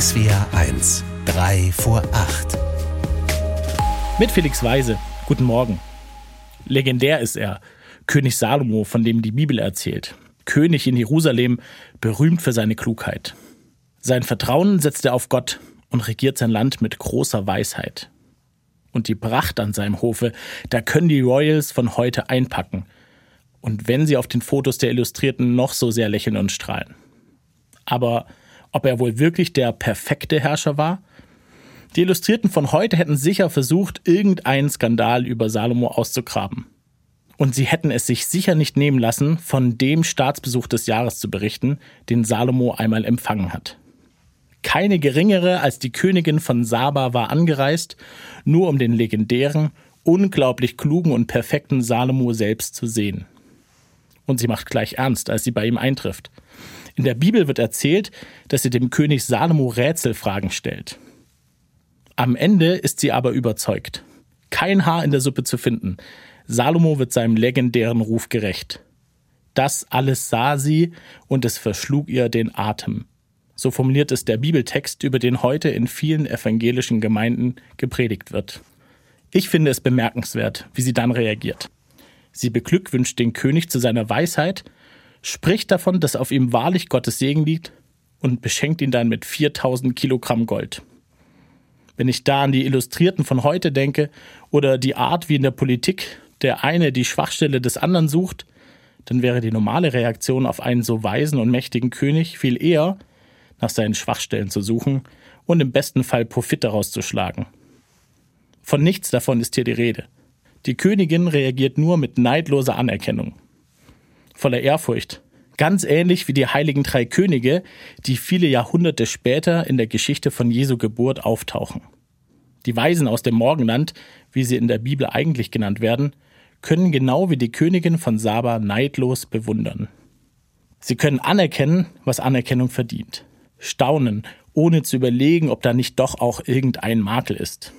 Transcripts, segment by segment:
SWR 1, 3 vor 8. Mit Felix Weise. Guten Morgen. Legendär ist er. König Salomo, von dem die Bibel erzählt. König in Jerusalem, berühmt für seine Klugheit. Sein Vertrauen setzt er auf Gott und regiert sein Land mit großer Weisheit. Und die Pracht an seinem Hofe, da können die Royals von heute einpacken. Und wenn sie auf den Fotos der Illustrierten noch so sehr lächeln und strahlen. Aber ob er wohl wirklich der perfekte Herrscher war? Die Illustrierten von heute hätten sicher versucht, irgendeinen Skandal über Salomo auszugraben. Und sie hätten es sich sicher nicht nehmen lassen, von dem Staatsbesuch des Jahres zu berichten, den Salomo einmal empfangen hat. Keine geringere als die Königin von Saba war angereist, nur um den legendären, unglaublich klugen und perfekten Salomo selbst zu sehen. Und sie macht gleich ernst, als sie bei ihm eintrifft. In der Bibel wird erzählt, dass sie dem König Salomo Rätselfragen stellt. Am Ende ist sie aber überzeugt. Kein Haar in der Suppe zu finden. Salomo wird seinem legendären Ruf gerecht. Das alles sah sie und es verschlug ihr den Atem. So formuliert es der Bibeltext, über den heute in vielen evangelischen Gemeinden gepredigt wird. Ich finde es bemerkenswert, wie sie dann reagiert. Sie beglückwünscht den König zu seiner Weisheit spricht davon, dass auf ihm wahrlich Gottes Segen liegt und beschenkt ihn dann mit 4000 Kilogramm Gold. Wenn ich da an die Illustrierten von heute denke oder die Art, wie in der Politik der eine die Schwachstelle des anderen sucht, dann wäre die normale Reaktion auf einen so weisen und mächtigen König viel eher, nach seinen Schwachstellen zu suchen und im besten Fall Profit daraus zu schlagen. Von nichts davon ist hier die Rede. Die Königin reagiert nur mit neidloser Anerkennung voller Ehrfurcht. Ganz ähnlich wie die heiligen drei Könige, die viele Jahrhunderte später in der Geschichte von Jesu Geburt auftauchen. Die Weisen aus dem Morgenland, wie sie in der Bibel eigentlich genannt werden, können genau wie die Königin von Saba neidlos bewundern. Sie können anerkennen, was Anerkennung verdient. Staunen, ohne zu überlegen, ob da nicht doch auch irgendein Makel ist.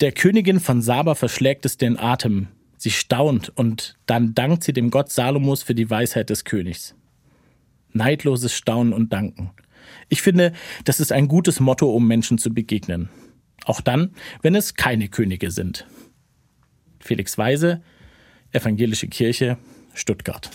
Der Königin von Saba verschlägt es den Atem, Sie staunt und dann dankt sie dem Gott Salomos für die Weisheit des Königs. Neidloses Staunen und Danken. Ich finde, das ist ein gutes Motto, um Menschen zu begegnen. Auch dann, wenn es keine Könige sind. Felix Weise, Evangelische Kirche, Stuttgart.